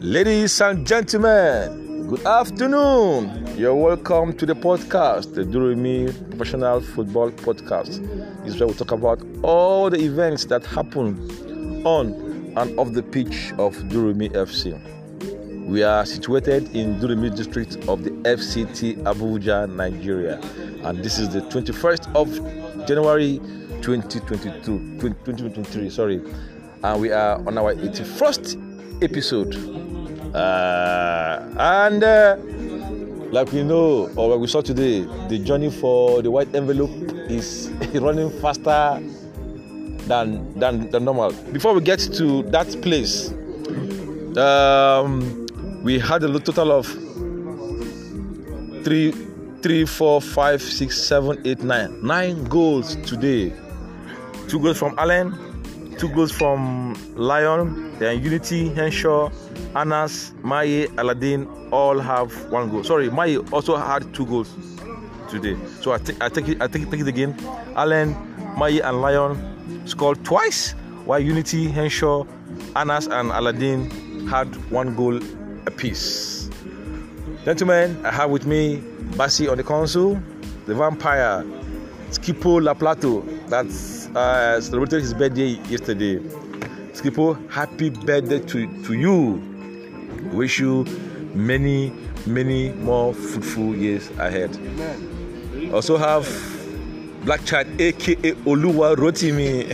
Ladies and gentlemen, good afternoon. You're welcome to the podcast, the Durumi Professional Football Podcast. This is where we talk about all the events that happen on and off the pitch of Durumi FC. We are situated in Durumi district of the FCT Abuja, Nigeria, and this is the 21st of January 2022, 2023. Sorry, and we are on our 81st episode. Uh, and uh, like we know, or what we saw today, the journey for the white envelope is running faster than than, than normal. Before we get to that place, um, we had a total of three, three, four, five, six, seven, eight, nine, nine goals today. Two goals from Allen, two goals from Lion, then Unity, Henshaw, Anas, Maye, Aladdin all have one goal. Sorry, Maye also had two goals today. So I, I take it, I take it, take it again. Allen, Maye, and Lion scored twice, while Unity, Henshaw, Anas, and Aladdin had one goal apiece. Gentlemen, I have with me Basi on the console, the vampire, Skipo La Plato, that's uh, celebrated his birthday yesterday. Skipo, happy birthday to, to you. Wish you many, many more fruitful years ahead. Amen. Also have Black Chat, aka Oluwa Rotimi.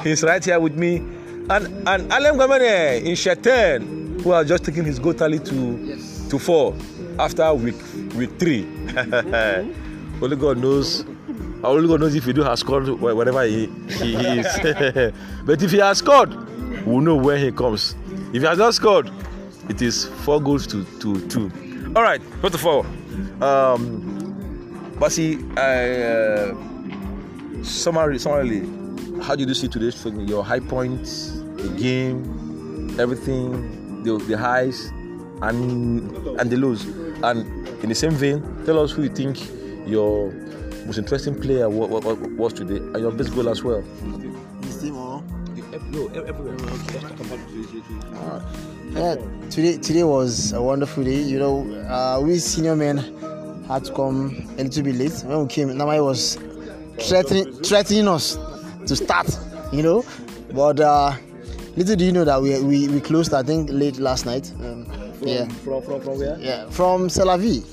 He's right here with me. And and Alem Gamane in Sheten, who has just taken his goal tally to yes. to four after week week three. Only God knows only God knows if he do has scored wherever he, he, is. but if he has scored, we'll know when he comes. If he has not scored, it is four goals to, to two. All right, first of all, um, Basi, I, uh, summary, summarily, how did you see today's thing? Your high points, the game, everything, the, the highs and and the lows. And in the same vein, tell us who you think your most interesting player was today and your best goal as well. This team or? No, everywhere uh, yeah, today today was a wonderful day. You know, uh, we senior men had to come a little bit late. When we came, Namai was threatening threatening us to start. You know, but uh, little do you know that we we, we closed I think late last night. Um, from, yeah. From, from, from where? Yeah, from Selavi.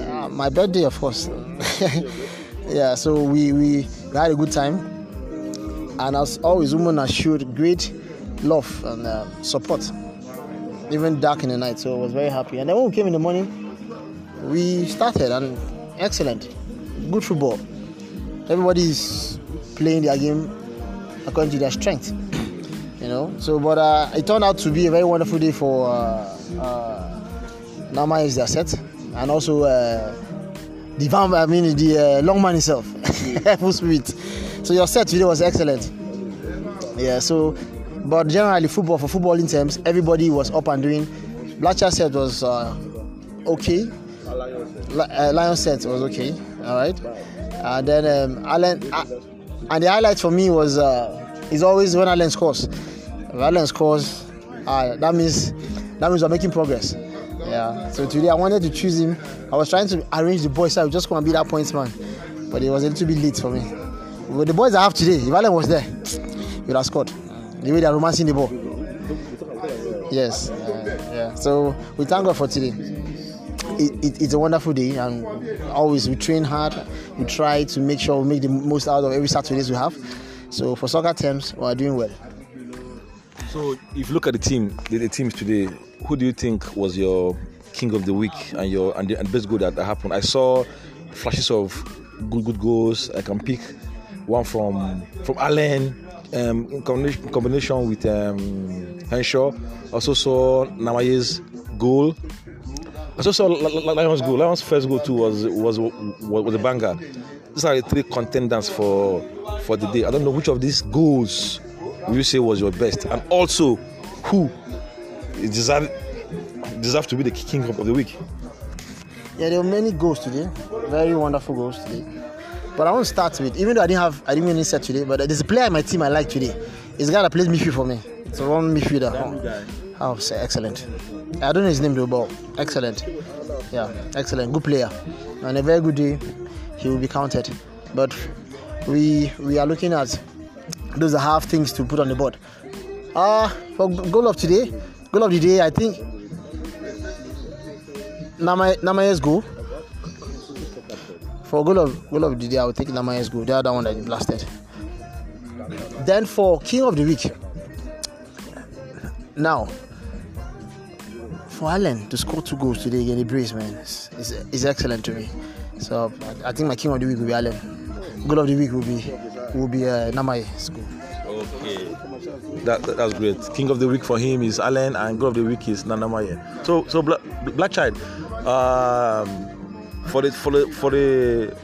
Yeah. Uh, my birthday, of course. yeah, so we, we had a good time. And as always, women have showed great love and uh, support, even dark in the night. So I was very happy. And then when we came in the morning, we started and excellent, good football. Everybody is playing their game according to their strength know. So, but uh, it turned out to be a very wonderful day for uh, uh, Nama is their set, and also uh, the van, I mean the uh, long man himself, full spirit. So your set today was excellent. Yeah. So, but generally football for footballing terms, everybody was up and doing. Blackchat set was uh, okay. Uh, Lion set was okay. All right. And then um, Allen, uh, and the highlight for me was uh, is always when Allen scores. Allen scores, uh, that means that means we're making progress. Yeah. So today I wanted to choose him. I was trying to arrange the boys so I was just going to be that points man, but it was a little bit late for me. With the boys I have today, if Allen was there, he would have scored. The way they're romancing the ball. Yes. Uh, yeah. So we thank God for today. It, it, it's a wonderful day, and always we train hard. We try to make sure we make the most out of every Saturdays we have. So for soccer terms, we are doing well. So if you look at the team, the, the, teams today, who do you think was your king of the week and your and the and best goal that, that happened? I saw flashes of good good goals. I can pick one from from Allen um, in combination, combination with um, Henshaw. Also saw Namaye's goal. I also saw Lion's goal. Lion's first goal too was was was, was a banger. These are the three contenders for for the day. I don't know which of these goals will you say was your best, and also who deserve deserve to be the king of the week. Yeah, there were many goals today. Very wonderful goals today. But I want to start with, even though I didn't have, I didn't win any set today, but there's a player in my team I like today. It's a guy that plays midfield for me. It's a one midfielder. Oh, say excellent. I don't know his name though, but excellent. Yeah, excellent. Good player. On a very good day, he will be counted. But we we are looking at those that have things to put on the board. Uh for goal of today, goal of the day, I think Nama Namaye's goal. For goal of goal of the day, I will take Namaye's goal. The other one that he blasted. Then for king of the week. Now, for Allen to score two goals today against the Brace, man, is, is, excellent to me. So I think my king of the week will be Allen. Goal of the week will be will be uh, Namaye's goal. Okay. That, that- that's great. King of the week for him is Allen, and God of the week is Nanamaye. So so Black, Black Child, um, for the for the for the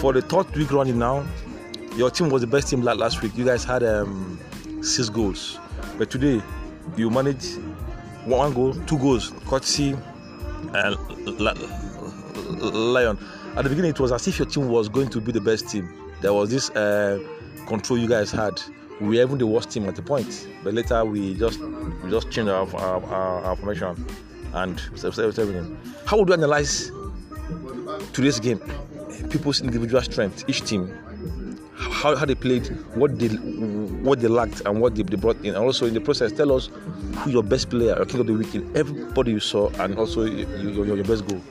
for the third week running now, your team was the best team last week. You guys had um, six goals, but today you managed one goal, two goals, courtesy and Lion. At the beginning, it was as if your team was going to be the best team. There was this uh, control you guys had. We were even the worst team at the point, but later we just we just changed our our, our, our formation and everything. How would you analyze today's game? People's individual strength, each team, how, how they played, what they what they lacked, and what they, they brought in, and also in the process, tell us who your best player, your king of the week, in everybody you saw, and also your, your, your best goal.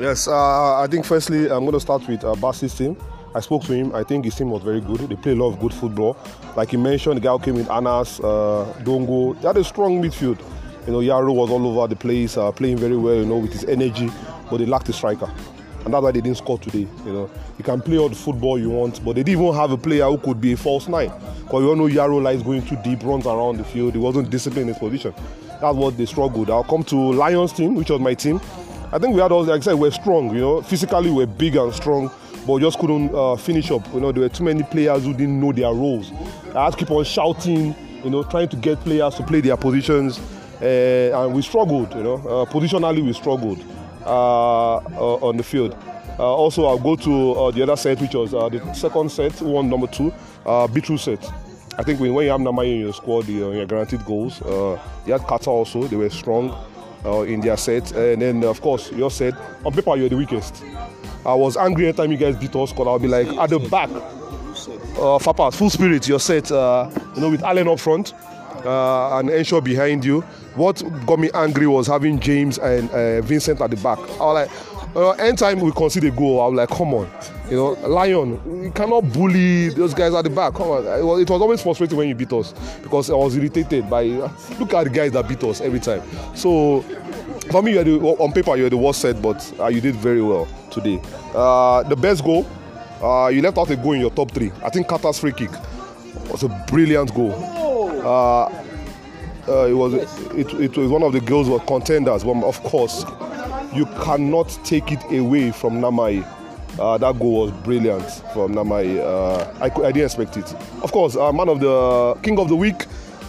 Yes, uh, I think firstly I'm going to start with uh, Basi's team. I spoke to him. I think his team was very good. They play a lot of good football. Like he mentioned, the guy who came with Anas, uh, Dongo. They had a strong midfield. You know, Yaro was all over the place, uh, playing very well. You know, with his energy, but they lacked a striker, and that's why they didn't score today. You know, you can play all the football you want, but they didn't even have a player who could be a false nine. Because you all know Yaro likes going too deep, runs around the field. He wasn't disciplined in his position. That's what they struggled. I'll come to Lions team, which was my team. I think we had all, like I said, we're strong. You know, physically we're big and strong, but just couldn't uh, finish up. You know, there were too many players who didn't know their roles. I had to keep on shouting. You know, trying to get players to play their positions, uh, and we struggled. You know, uh, positionally we struggled uh, uh, on the field. Uh, also, I'll go to the other set, which was the second set, one number two, uh, Beetroot set. I think when, when you have Namaye in your squad, you, you're guaranteed goals. You had Kata also; they were strong in their set. And then, of course, your set on paper you're the weakest. I was angry anytime you guys beat us because I'll be like at the back. Uh, Fapas, full spirit, you're set. Uh, you know, with Allen up front uh, and Enshaw behind you. What got me angry was having James and uh, Vincent at the back. I was like, uh, anytime we concede a goal, I was like, come on, you know, Lion, you cannot bully those guys at the back. Come on, it was, it was always frustrating when you beat us because I was irritated by look at the guys that beat us every time. So for me, you're the, on paper you're the worst set, but uh, you did very well today. Uh, the best goal, uh, you left out a goal in your top three. I think Kata's free kick was a brilliant goal. Uh, uh, it was it, it was one of the girls were contenders, but of course, you cannot take it away from Namai. Uh, that goal was brilliant from Namai. Uh, I, I didn't expect it. Of course, uh, man of the king of the week,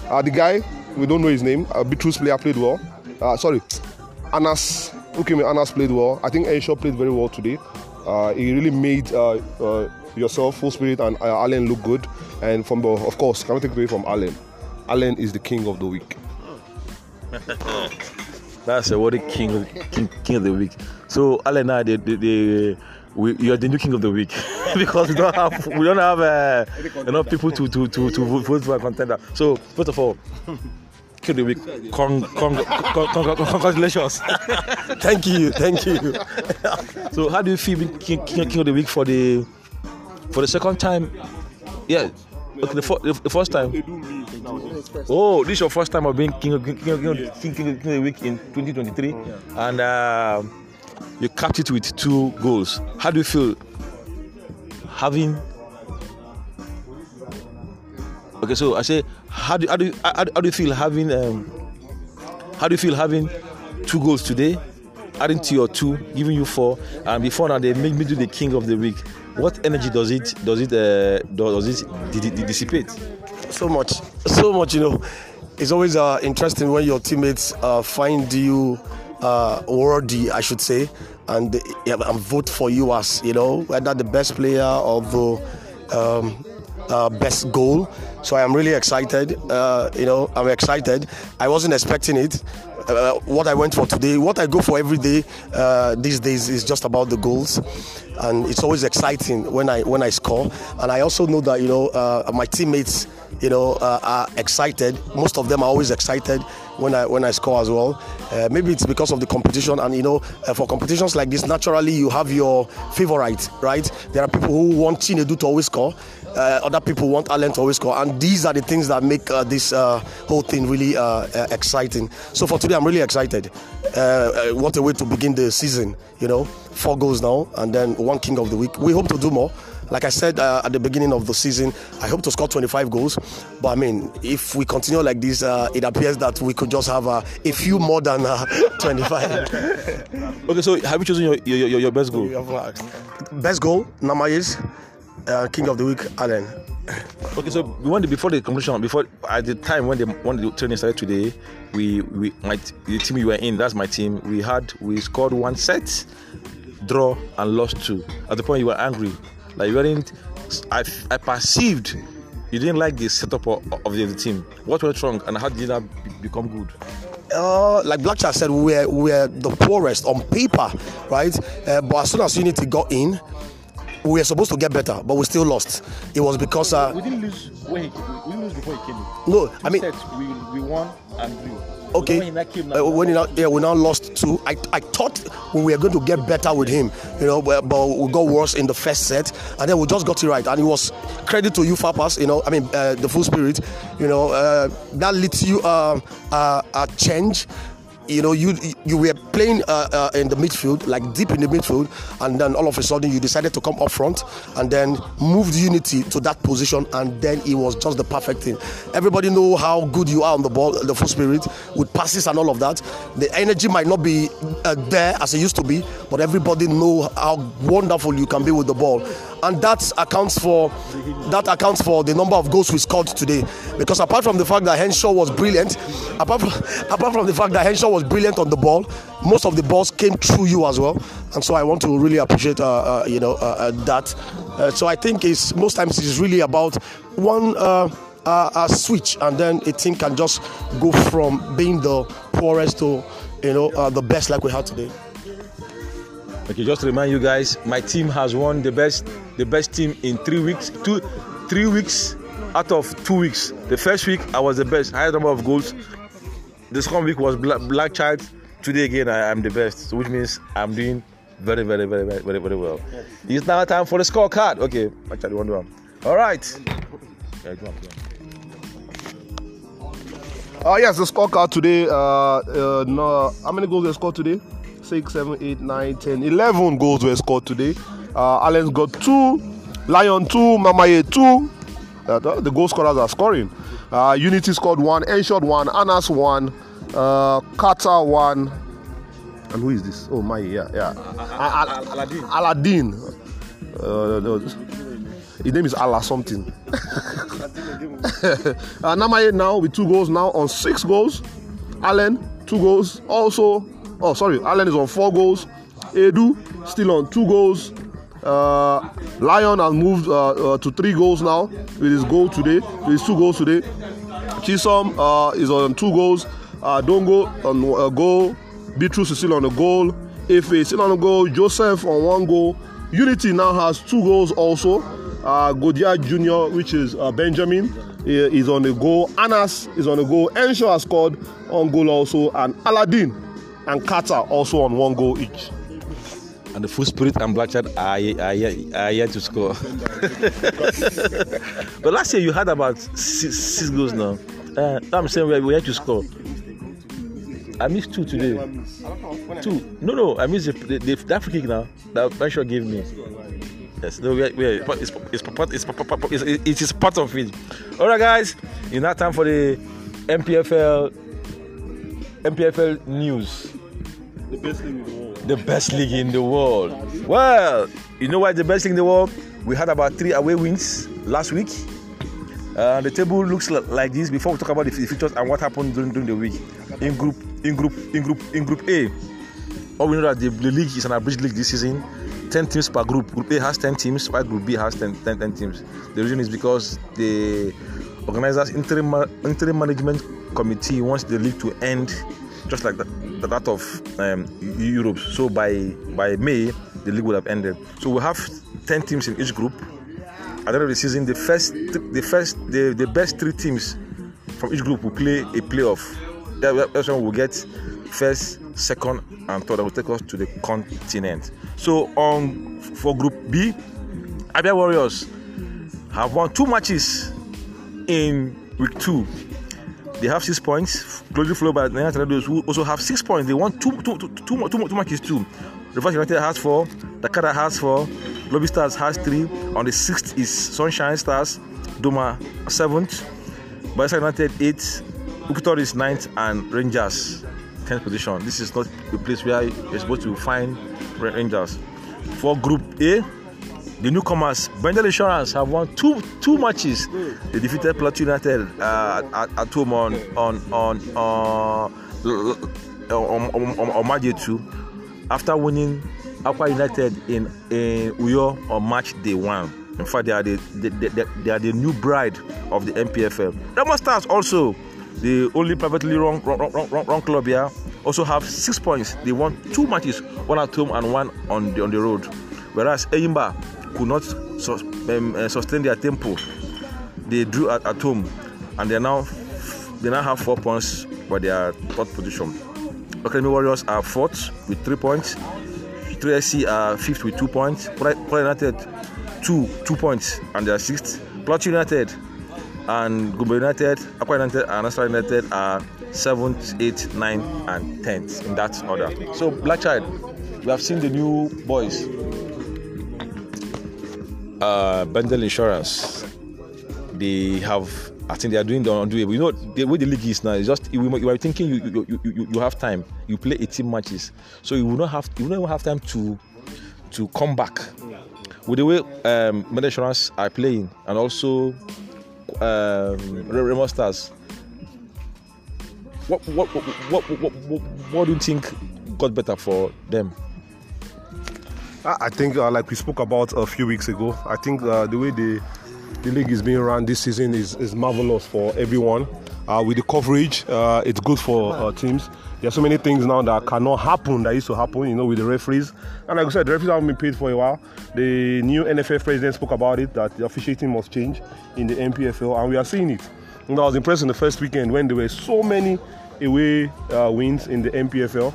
uh, the guy we don't know his name. Uh, Beatrice player played well. Sorry, Anas, who came Anas played well. I think Enshaw played very well today. Uh, he really made uh, uh, yourself, Full Spirit, and uh, Allen look good. And from the, of course, cannot take away from Allen. Allen is the king of the week. That's a what king king, king of the week. So Alan and I, they, they, they, we, you're the new king of the week because we don't have we don't have uh, enough people to to to to vote vote for a contender. So first of all, of week, con, con, con, con, con, congratulations. Thank you, thank you. so how do you feel being king, king, king of the week for the for the second time? Yeah. Okay, the, fir- the, the first time. Oh, this is your first time of being king of, king, king, king, of- king, king, king of the week in 2023, and uh, you capped it with two goals. How do you feel having? Okay, so I say, how do how do you, how, do you feel having um, how do you feel having two goals today, adding to your two, giving you four, and before now they made me do the king of the week. What energy does it does it uh, does it di- di- dissipate? so much, so much. You know, it's always uh, interesting when your teammates uh, find you uh, worthy, I should say, and and vote for you as you know whether the best player or the um, uh, best goal. So I am really excited. Uh, you know, I'm excited. I wasn't expecting it. Uh, what I went for today, what I go for every day uh, these days is just about the goals, and it's always exciting when I when I score. And I also know that you know uh, my teammates, you know, uh, are excited. Most of them are always excited when I when I score as well. Uh, maybe it's because of the competition, and you know, uh, for competitions like this, naturally you have your favorite, right? There are people who want Chinedu to always score. Uh, other people want Allen to always score, and these are the things that make uh, this uh, whole thing really uh, uh, exciting. So for today, I'm really excited. Uh, uh, what a way to begin the season! You know, four goals now, and then one King of the Week. We hope to do more. Like I said uh, at the beginning of the season, I hope to score 25 goals. But I mean, if we continue like this, uh, it appears that we could just have uh, a few more than uh, 25. Okay, so have you chosen your your, your, your best goal? Best goal, Namayes. Uh, King of the Week, Allen. Okay, so we wanted before the competition, before at the time when the when the training started today, we we my the team you were in, that's my team. We had we scored one set, draw and lost two. At the point you were angry, like you weren't. I I perceived you didn't like the setup of, of the, team. What went wrong, and how did that be- become good? uh, like Blackchat said, we're, we're the poorest on paper, right? Uh, but as soon as Unity got in, we were supposed to get better, but we still lost. It was because, uh, We didn't lose when he, we didn't lose before he came in. no, I mean, we we won and drew. okay, uh, when he now, yeah, we now lost two. I, I thought we were going to get better with him, you know, but, but we got worse in the first set, and then we just got it right. And it was credit to you, Fapas, you know, I mean, uh, the full spirit, you know, uh, that leads you uh, uh, a change. You know, you you were playing uh, uh, in the midfield, like deep in the midfield, and then all of a sudden you decided to come up front and then moved Unity to that position, and then it was just the perfect thing. Everybody know how good you are on the ball, the full spirit with passes and all of that. The energy might not be uh, there as it used to be, but everybody know how wonderful you can be with the ball, and that accounts for that accounts for the number of goals we scored today. Because apart from the fact that Henshaw was brilliant, apart from, apart from the fact that Henshaw was brilliant on the ball, most of the balls came through you as well, and so I want to really appreciate uh, uh, you know uh, uh, that. Uh, so I think it's most times it's really about one. Uh, switch and then a team can just go from being the poorest to you know the best like we had today Okay, just to remind you guys, my team has won the best the best team in three weeks. Two three weeks out of two weeks. The first week I was the best, highest number of goals. The second week was Black, Black Child. Today again I am the best, so which means I'm doing very, very, very, very, very, very well. It's now time for the scorecard. Okay, actually one one. All right. Yeah, go on, go on. Uh, yes, the scorecard today. Uh, uh, no, how many goals were scored today? Six, seven, eight, nine, ten, eleven goals were scored today. Uh, Allen's got two, Lion two, Mamaye two. Uh, the, goal scorers are scoring. Uh, Unity scored one, Enshot one, Anas one, uh, Kata one. And who is this? Oh, my, yeah, yeah. Al- Aladdin. Aladdin. Uh, no, his name is Allah something. uh, Namaye now with two goals now on six goals. Allen two goals also. Oh sorry, Allen is on four goals. Edu still on two goals. Uh, Lion has moved uh, uh, to three goals now with his goal today. With his two goals today. Chisom uh, is on two goals. Uh, Dongo on a goal. Beatrice is still on a goal. Efe still on a goal. Joseph on one goal. Unity now has two goals also. Uh, Godia Jr., which is uh, Benjamin, is on a goal. Anas is on a goal. Enshaw has scored on goal also. And Aladdin and Kata also on one goal each. And the full spirit and black child are, are, are yet to score. but last year you had about six, six goals now. Uh, I'm saying we we had to score. I missed two today. Two. No, no, I missed the, the, the, free kick now that Benshaw gave me. Yes, no, we are, we are, it's, it's, it's, it's, it is part of it. All right, guys, it's now time for the NPFL NPFL news. The best league in the world. Well, you know why the best league in the world? We had about three away wins last week. Uh, the table looks like this. Before we talk about the, the features and what happened during, during the week, in group, in group, in group, in group A, all we know that the, the league is an abridged league this season. 10 teams per group. Group A has 10 teams, while Group B has 10, 10, 10 teams. The reason is because the organizers interim, interim management committee wants the league to end just like that, that of um, Europe. So by by May, the league would have ended. So we have 10 teams in each group. At the end of the season, the first, the first, the, the best three teams from each group will play a playoff. That- That's when we'll get first, second, and third. That will take us to the continent. So on for Group B, Abia Warriors have won two matches in week two. They have six points, closely followed by Nigeria Tornadoes, who also have six points. They won two, two, two, two, two, two, two matches too. Reverse United has four, Dakara has four, Lobby Stars has three. On the sixth is Sunshine Stars, Doma seventh, Bayelsa United eighth, Ukitor is ninth, and Rangers tenth position. This is not a place where you're supposed to find Rangers. For Group A, the newcomers, Bendel Insurance, have won two two matches. They defeated Plateau United uh, at, at home on on on uh, on, on, on, on March 2 after winning Akwa United in, in Uyo on March day one. In fact, they are the they, they, they are the new bride of the NPFL. Remo Stars also, the only privately run, run, run, run, club here, also have six points. They won two matches, one at home and one on the on the road. Whereas Enyimba could not um, uh, sustain their tempo. They drew at, at home, and they now they now have four points, they are third position. Academy Warriors are fourth with three points. 3SC are fifth with two points. Pride United two two points and they are sixth. Plateau United and Gombe United, Akwa United and Nasarawa United are seventh, eighth, ninth, and tenth in that order. So Black Child, we have seen the new boys. Uh, Bendel Insurance. They have I think they are doing the undoable. You know, the way the league is now, it's just you, are thinking you, you, you, you, have time. You play 18 matches, so you will not have you will not have time to to come back. With the way um, Insurance are playing, and also um, Remo Stars, what what, what what, what what what do you think got better for them? I think, uh, like we spoke about a few weeks ago, I think uh, the way the the league is being run this season is, is marvelous for everyone. Uh, with the coverage, uh, it's good for uh, teams. There are so many things now that cannot happen that used to happen, you know, with the referees. And like I said, the referees haven't been paid for a while. The new NFF president spoke about it that the officiating must change in the NPFL, and we are seeing it. And I was impressed in the first weekend when there were so many away uh, wins in the NPFL.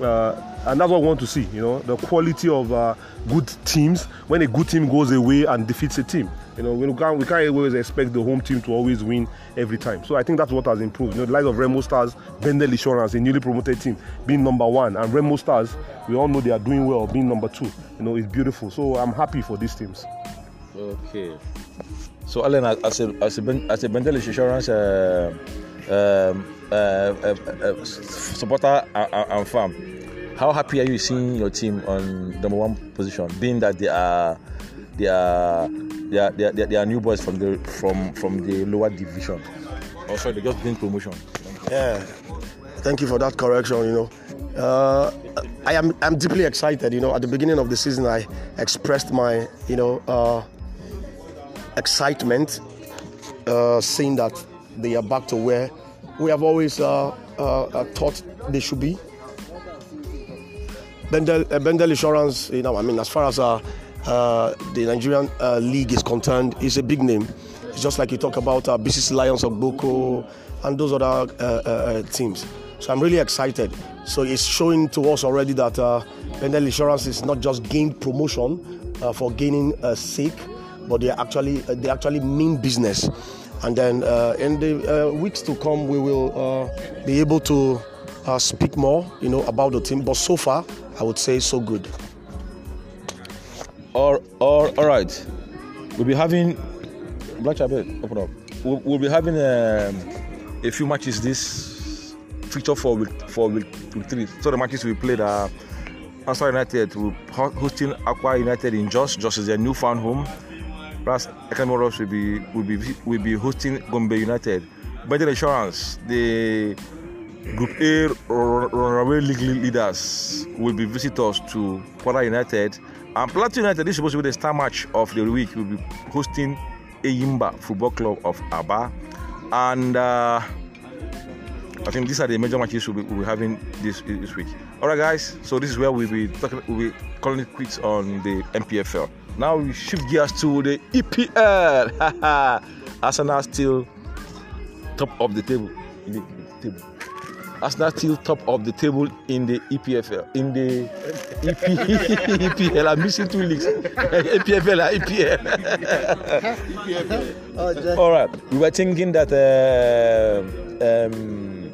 Uh, and that's what we want to see, you know, the quality of uh, good teams when a good team goes away and defeats a team. You know, we can't, we can't always expect the home team to always win every time. So I think that's what has improved. You know, the likes of Remo Stars, Bendel Insurance, a newly promoted team, being number one, and Remo Stars, we all know they are doing well, being number two. You know, it's beautiful. So I'm happy for these teams. Okay. So Alan, as a as a as a Bendel Insurance uh, um, uh, uh, uh, supporter and, and fan, how happy are you seeing your team on number one position, being that they are they are they are they are, they are, new boys from the from from the lower division. Oh, sorry, they just gained promotion. Yeah, thank you for that correction. You know, uh, I am I'm deeply excited. You know, at the beginning of the season, I expressed my you know uh, excitement, uh, seeing that they are back to where we have always uh, uh, uh, thought they should be. Bendel, uh, Bendel Insurance, you know, I mean, as far as uh, uh, the Nigerian uh, league is concerned, is a big name. It's just like you talk about uh, BCC Lions of Gboko and those other uh, uh, teams. So I'm really excited. So it's showing to us already that uh, Bendel Insurance is not just gained promotion for gaining uh, sake, but they actually they actually mean business. And then in the weeks to come, we will be able to speak more, you know, about the team. But so far, I would say so good. All, all, all right. We'll be having Black Chapel, open up. We'll, we'll be having um, a few matches this feature for week for week, week three. So the matches we played are Ansar United will ho- hosting Akwa United in Jos. Jos is their newfound home. Plus, Academy will be will be will be hosting Gombe United. Bendel Insurance, they Group A run- runaway league leaders will be visitors to Kwara United. And Plateau United, this is supposed to be the star match of the week, we will be hosting Enyimba Football Club of Aba. And uh, I think these are the major matches we'll be, we'll be having this this week. All right, guys. So this is where we'll be talking, we'll be calling it quits on the NPFL. Now we shift gears to the EPL. Arsenal still top of the table. In the table. Arsenal still top of the table in the EPFL. In the EP, EPL, I'm missing two leagues. EPFL and EPL. Oh, Jack. All right, we were thinking that uh, um,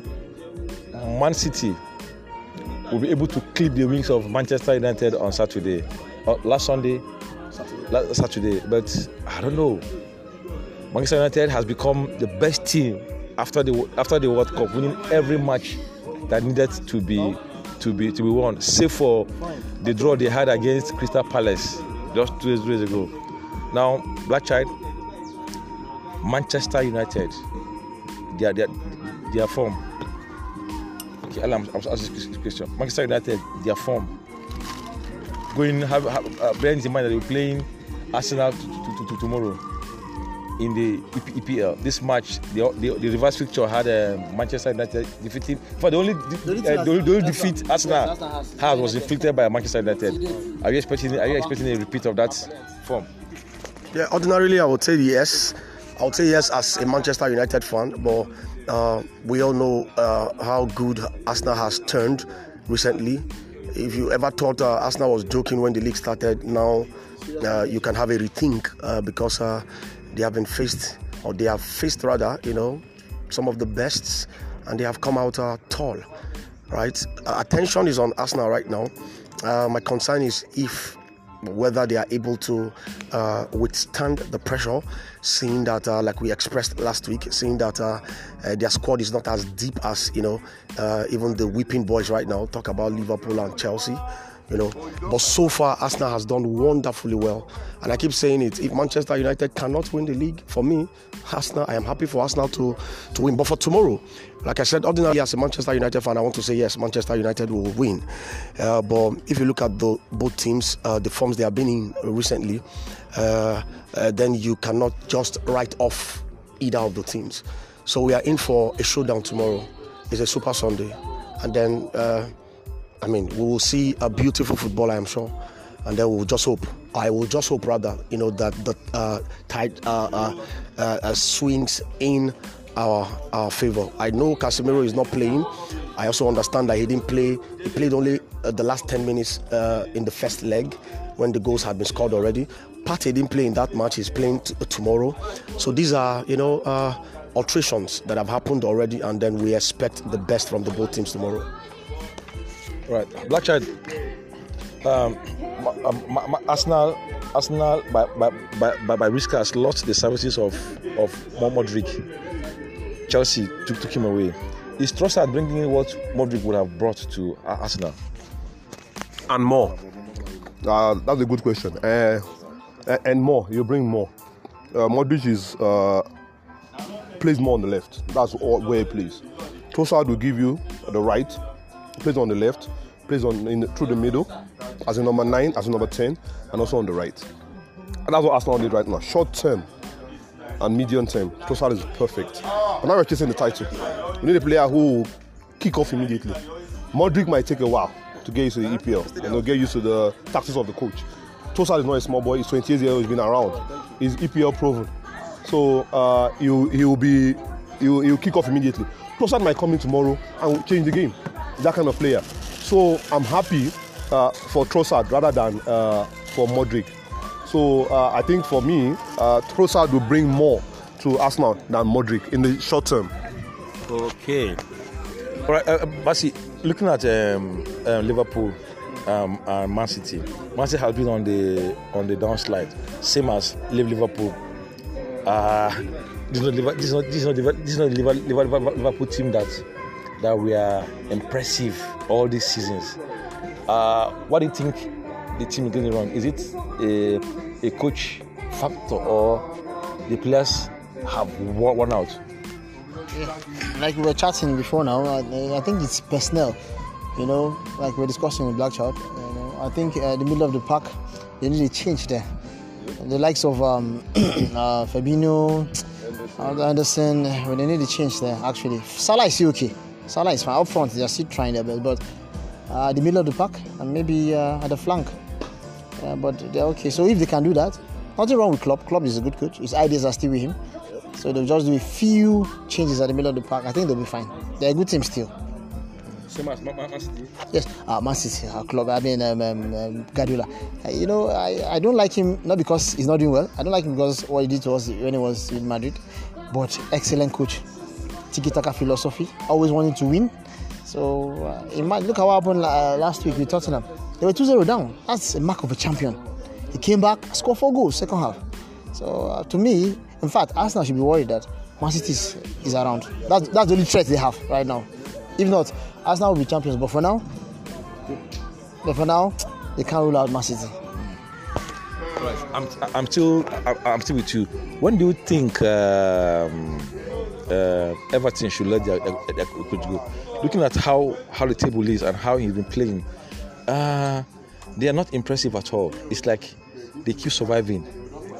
Man City will be able to clip the wings of Manchester United on Saturday, uh, last Sunday, last Saturday. But I don't know. Manchester United has become the best team after the after the World Cup, winning every match that needed to be to be to be won, save for the draw they had against Crystal Palace just two days ago. Now, Black Child, Manchester United, their their their form. Okay, Alan, I'm asking this question. Manchester United, their form. Going have, have uh, bearing in mind that they're playing Arsenal to, to, to tomorrow in the EP, EPL. This match, the, the, the reverse fixture had uh, Manchester United defeating. For the only, The only uh, the, only- the only defeat Arsenal Arsenal has- has was inflicted by Manchester United. Are you expecting? Are you expecting a repeat of that form? Yeah, ordinarily I would say yes. I would say yes as a Manchester United fan, but uh, we all know uh, how good Arsenal has turned recently. If you ever thought uh, Arsenal was joking when the league started, now uh, you can have a rethink uh, because uh, they have been faced, or they have faced rather, you know, some of the bests, and they have come out uh, tall. Right? Attention is on Arsenal right now. Uh, my concern is if whether they are able to uh, withstand the pressure, seeing that, uh, like we expressed last week, seeing that uh, uh, their squad is not as deep as you know, uh, even the whipping boys right now. Talk about Liverpool and Chelsea, you know. But so far, Arsenal has done wonderfully well, and I keep saying it. If Manchester United cannot win the league, for me, Arsenal, I am happy for Arsenal to to win. But for tomorrow, like I said, ordinarily as a Manchester United fan, I want to say yes, Manchester United will win. Uh, but if you look at the both teams, uh, the forms they have been in recently, uh, uh, then you cannot just write off either of the teams. So we are in for a showdown tomorrow. It's a Super Sunday, and then uh, I mean we will see a beautiful football, I am sure, and then we will just hope. I will just hope rather, you know, that the uh, tide uh, uh, uh, uh, swings in our our favor. I know Casemiro is not playing. I also understand that he didn't play. He played only uh, the last 10 minutes in the first leg when the goals had been scored already. Partey didn't play in that match. He's playing t- tomorrow. So these are, you know, alterations that have happened already, and then we expect the best from the both teams tomorrow. Right, Black Child. Um, Ma- Ma- Ma- Arsenal, Arsenal by by by, by, by risk has lost the services of of Mudryk. Chelsea took, took him away. Is Trossard bringing in what Mudryk would have brought to Arsenal? And more. Uh, that's a good question. Uh, and more, you bring more. Uh, Mudryk is uh, plays more on the left. That's all, where he plays. Trossard will give you the right, plays on the left, plays on in the, through the middle, as a number nine, as a number ten, and also on the right. And that's what Arsenal need right now. Short term and medium term, Trossard is perfect. But now we're chasing the title. We need a player who will kick off immediately. Mudryk might take a while to get used to the EPL, and know, get used to the tactics of the coach. Trossard is not a small boy. He's 28 years old. He's been around. He's EPL proven. So uh, he'll be he'll, he'll kick off immediately. Trossard might come in tomorrow and change the game. That kind of player. So I'm happy uh, for Trossard rather than uh, for Mudryk. So uh, I think for me, uh, Trossard will bring more to Arsenal than Mudryk in the short term. Okay. All right, uh, Basi, looking at um, uh, Liverpool um, and Man City, Man City has been on the on the downslide, same as Liv- Liverpool. Uh, this is not this is not this is not this is not Liver- Liver- Liverpool team that that we are impressive all these seasons. Uh, what do you think the team is getting wrong? Is it a, a coach factor or the players have worn out? like we were chatting before now, I, think it's personnel. You know, like we are discussing with Black Child. You know, I think uh, the middle of the pack, they need a change there. The likes of um, uh, Fabinho, Anderson, well, they need a change there. Actually, Salah is okay. Salah is fine up front. They are still trying their best, but uh, the middle of the pack and maybe uh, at the flank. but they're okay. So if they can do that, nothing wrong with Klopp. Klopp is a good coach. His ideas are still with him. So they'll just do a few changes at the middle of the park. I think they'll be fine. They're a good team still. Same as Man, Man City. Yes, uh, Man City, our club. I mean, um, um, um, Guardiola. Uh, you know, I, I don't like him not because he's not doing well. I don't like him because what he did to us when he was in Madrid. But excellent coach. Tiki taka philosophy. Always wanting to win. So uh, imagine, look how happened uh, last week with Tottenham. They were 2-0 down. That's a mark of a champion. He came back, scored four goals second half. So uh, to me, in fact, Arsenal should be worried that Man City is, is around. That's, that's the only threat they have right now. If not, Arsenal will be champions. But for now, but for now, they can't rule out Man City. I'm, I'm still I'm, still with you. When do you think um, uh, Everton should let their, coach go? Looking at how how the table is and how he's been playing, uh, they are not impressive at all. It's like they keep surviving.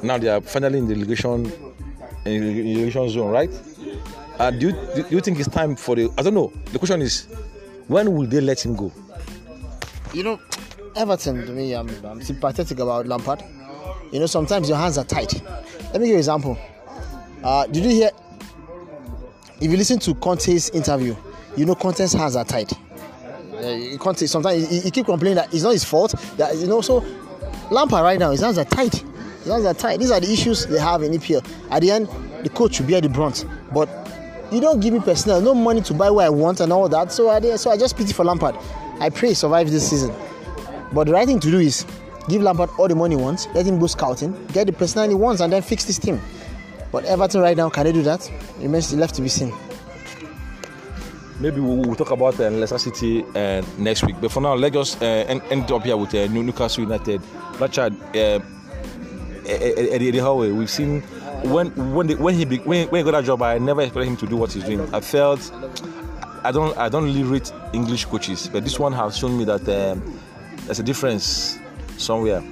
Now they are finally in the relegation in the relegation zone, right? Uh, do, you, do you think it's time for the? I don't know. The question is, when will they let him go? You know, Everton to me, I'm, I'm sympathetic about Lampard. You know, sometimes your hands are tight. Let me give you an example. Uh, did you hear? If you listen to Conte's interview, you know Conte's hands are tight. Uh, Conte sometimes he, he keep complaining that it's not his fault. That you know, so Lampard right now his hands are tight. His hands are tight. These are the issues they have in EPL. At the end, the coach will bear the brunt. But you don't give me personnel, no money to buy what I want and all that. So I so I just pity for Lampard. I pray he survives this season. But the right thing to do is give Lampard all the money he wants, let him go scouting, get the personnel he wants, and then fix this team. But Everton right now, can they do that? It remains left to be seen. Maybe we'll, we'll talk about uh, Leicester City uh, next week. But for now, let's just uh, end, end up here with uh, Newcastle United. Richard, uh, Eddie, Eddie Howe, we've seen when when they, when he be, when, when he got that job, I never expected him to do what he's doing. I felt I don't I don't really rate English coaches, but this one has shown me that um, there's a difference somewhere.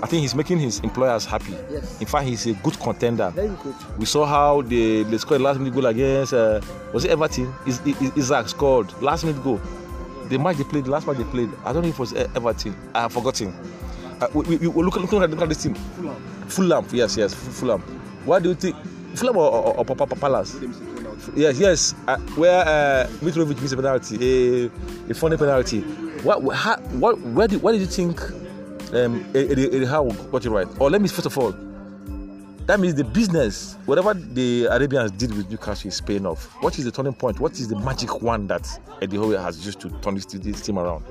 I think he's making his employers happy. Yes. In fact, he's a good contender. Very good. We saw how they, they scored last minute goal against uh, was it Everton? Is, is, Isak scored last minute goal. The match they played, the last match they played, I don't know if it was Everton. I have forgotten. Uh, we, we, we look, look, look, at, look at this team. Fulham. Fulham, yes, yes, Fulham. What do you think? Fulham or, or, or, or Palace? Yes, yes. Uh, where uh, Mitrovic missed a penalty, a, a funny penalty. What, how, what, where did, where did you think um, Eddie Howe got it right? Or let me first of all, that means the business, whatever the Arabians did with Newcastle is paying off. What is the turning point? What is the magic one that Eddie Howe has used to turn this, this team around?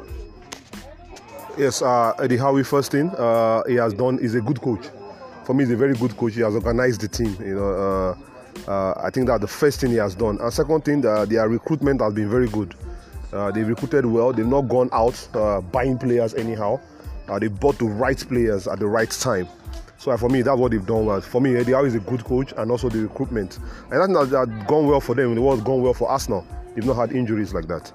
Yes, uh, Eddie Howe, first thing uh, he has done is a good coach. For me, he's a very good coach. He has organized the team. You know, uh, uh I think that the first thing he has done. And second thing, uh, their recruitment has been very good. Uh, they recruited well. They've not gone out buying players anyhow. They bought the right players at the right time. So for me, that's what they've done well. For me, Eddie Howe is a good coach, and also the recruitment. And I think that, gone well for them. It was gone well for Arsenal. They've not had injuries like that.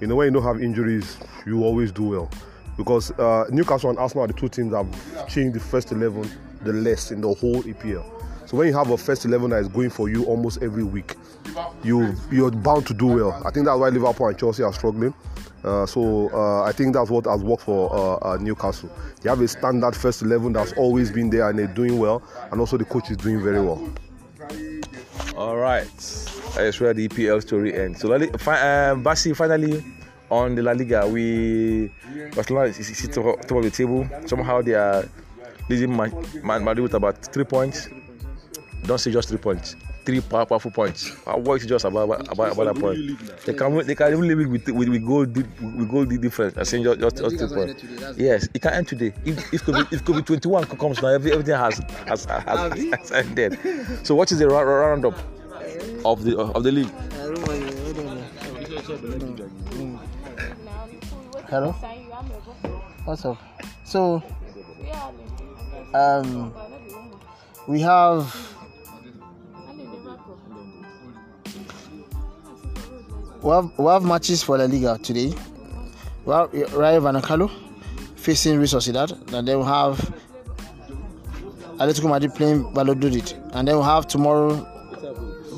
You know, when you don't have injuries, you always do well because uh, Newcastle and Arsenal are the two teams that have changed the first 11 the less in the whole EPL. So when you have a first 11 that is going for you almost every week, you you're bound to do well. I think that's why Liverpool and Chelsea are struggling. Uh, so uh, I think that's what has worked for uh, uh Newcastle. They have a standard first 11 that's always been there and they're doing well, and also the coach is doing very well. All right, that's where the EPL story ends. So, um, Basi, finally, on the La Liga, we Barcelona is, is, top, top of the table. Somehow they are leading Madrid with about three points. Don't say just three points. Three powerful points. What is just about about, about that point? They can they can even leave with with, with goal with goal difference. I saying just just, just two points. Yes, it can end today. If if could be, if could be 21 comes now, everything has has, has, has ended. So what is the roundup of the of the league? Hello. What's up? So, um, we have we have, we have matches for La Liga today. We have Rayo Vallecano facing Real Sociedad, and then we have Atletico Madrid playing Valladolid, and then we have tomorrow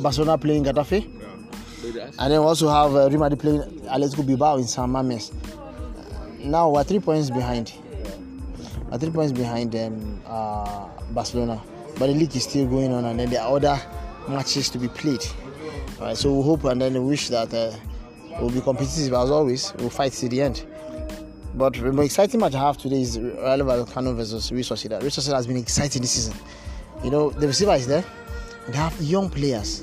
Barcelona playing Getafe, and then we also have uh, Real Madrid playing Atletico Bilbao in San Mames. Now we're three points behind. We're three points behind um, uh, Barcelona, but the league is still going on, and then there are other matches to be played. So we hope and then we wish that uh, we'll be competitive as always. We'll fight to the end. But the most exciting match I have today is Rayo Vallecano versus Real Sociedad. Real has been exciting this season. You know, the receiver is there. They have young players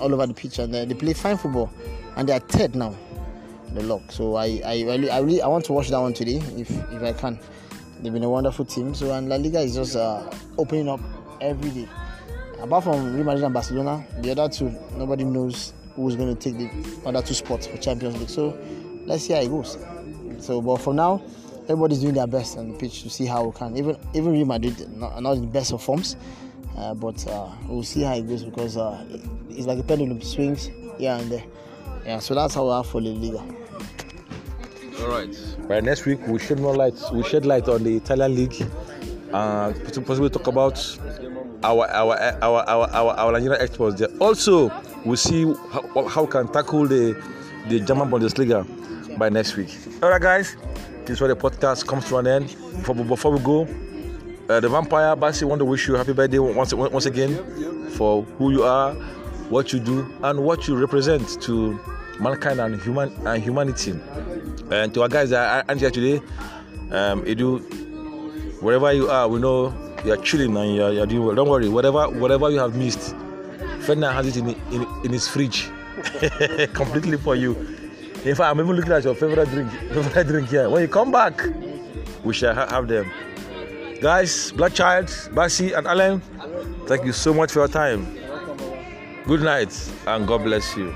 all over the pitch, and uh, they play fine football. And they are third now, the lock. So I, I, really, I really, I want to watch that one today if, if I can. They've been a wonderful team. So and La Liga is just uh, opening up every day. Apart from Real Madrid and Barcelona, the other two, nobody knows who's going to take the other two spots for Champions League. So let's see how it goes. So, but for now, everybody's doing their best on the pitch to see how we can. Even even Real Madrid not, not in the best of forms, uh, but uh, we'll see how it goes because uh, it's like a pendulum swings here and there. Yeah, so that's how we are for the Liga. All right. By next week, we shed more light. We shed light on the Italian league, uh, possibly talk about our our our our our, our Nigerian exports there. Also, we'll see how, how we can tackle the the German Bundesliga by next week. All right, guys. This is where the podcast comes to an end. Before, before we go, uh, the vampire Basi want to wish you happy birthday once once again for who you are, what you do, and what you represent to mankind and human and humanity. And to our guys that are here today, um, Edu, wherever you are, we know you're chilling and you're, you're doing well. Don't worry, whatever whatever you have missed, Ferdinand has it in, in, in his fridge completely for you. In fact, I'm even looking at your favorite drink, favorite drink here. When you come back, we shall ha- have them. Guys, Black Child, Basi, and Alan, thank you so much for your time. Good night, and God bless you.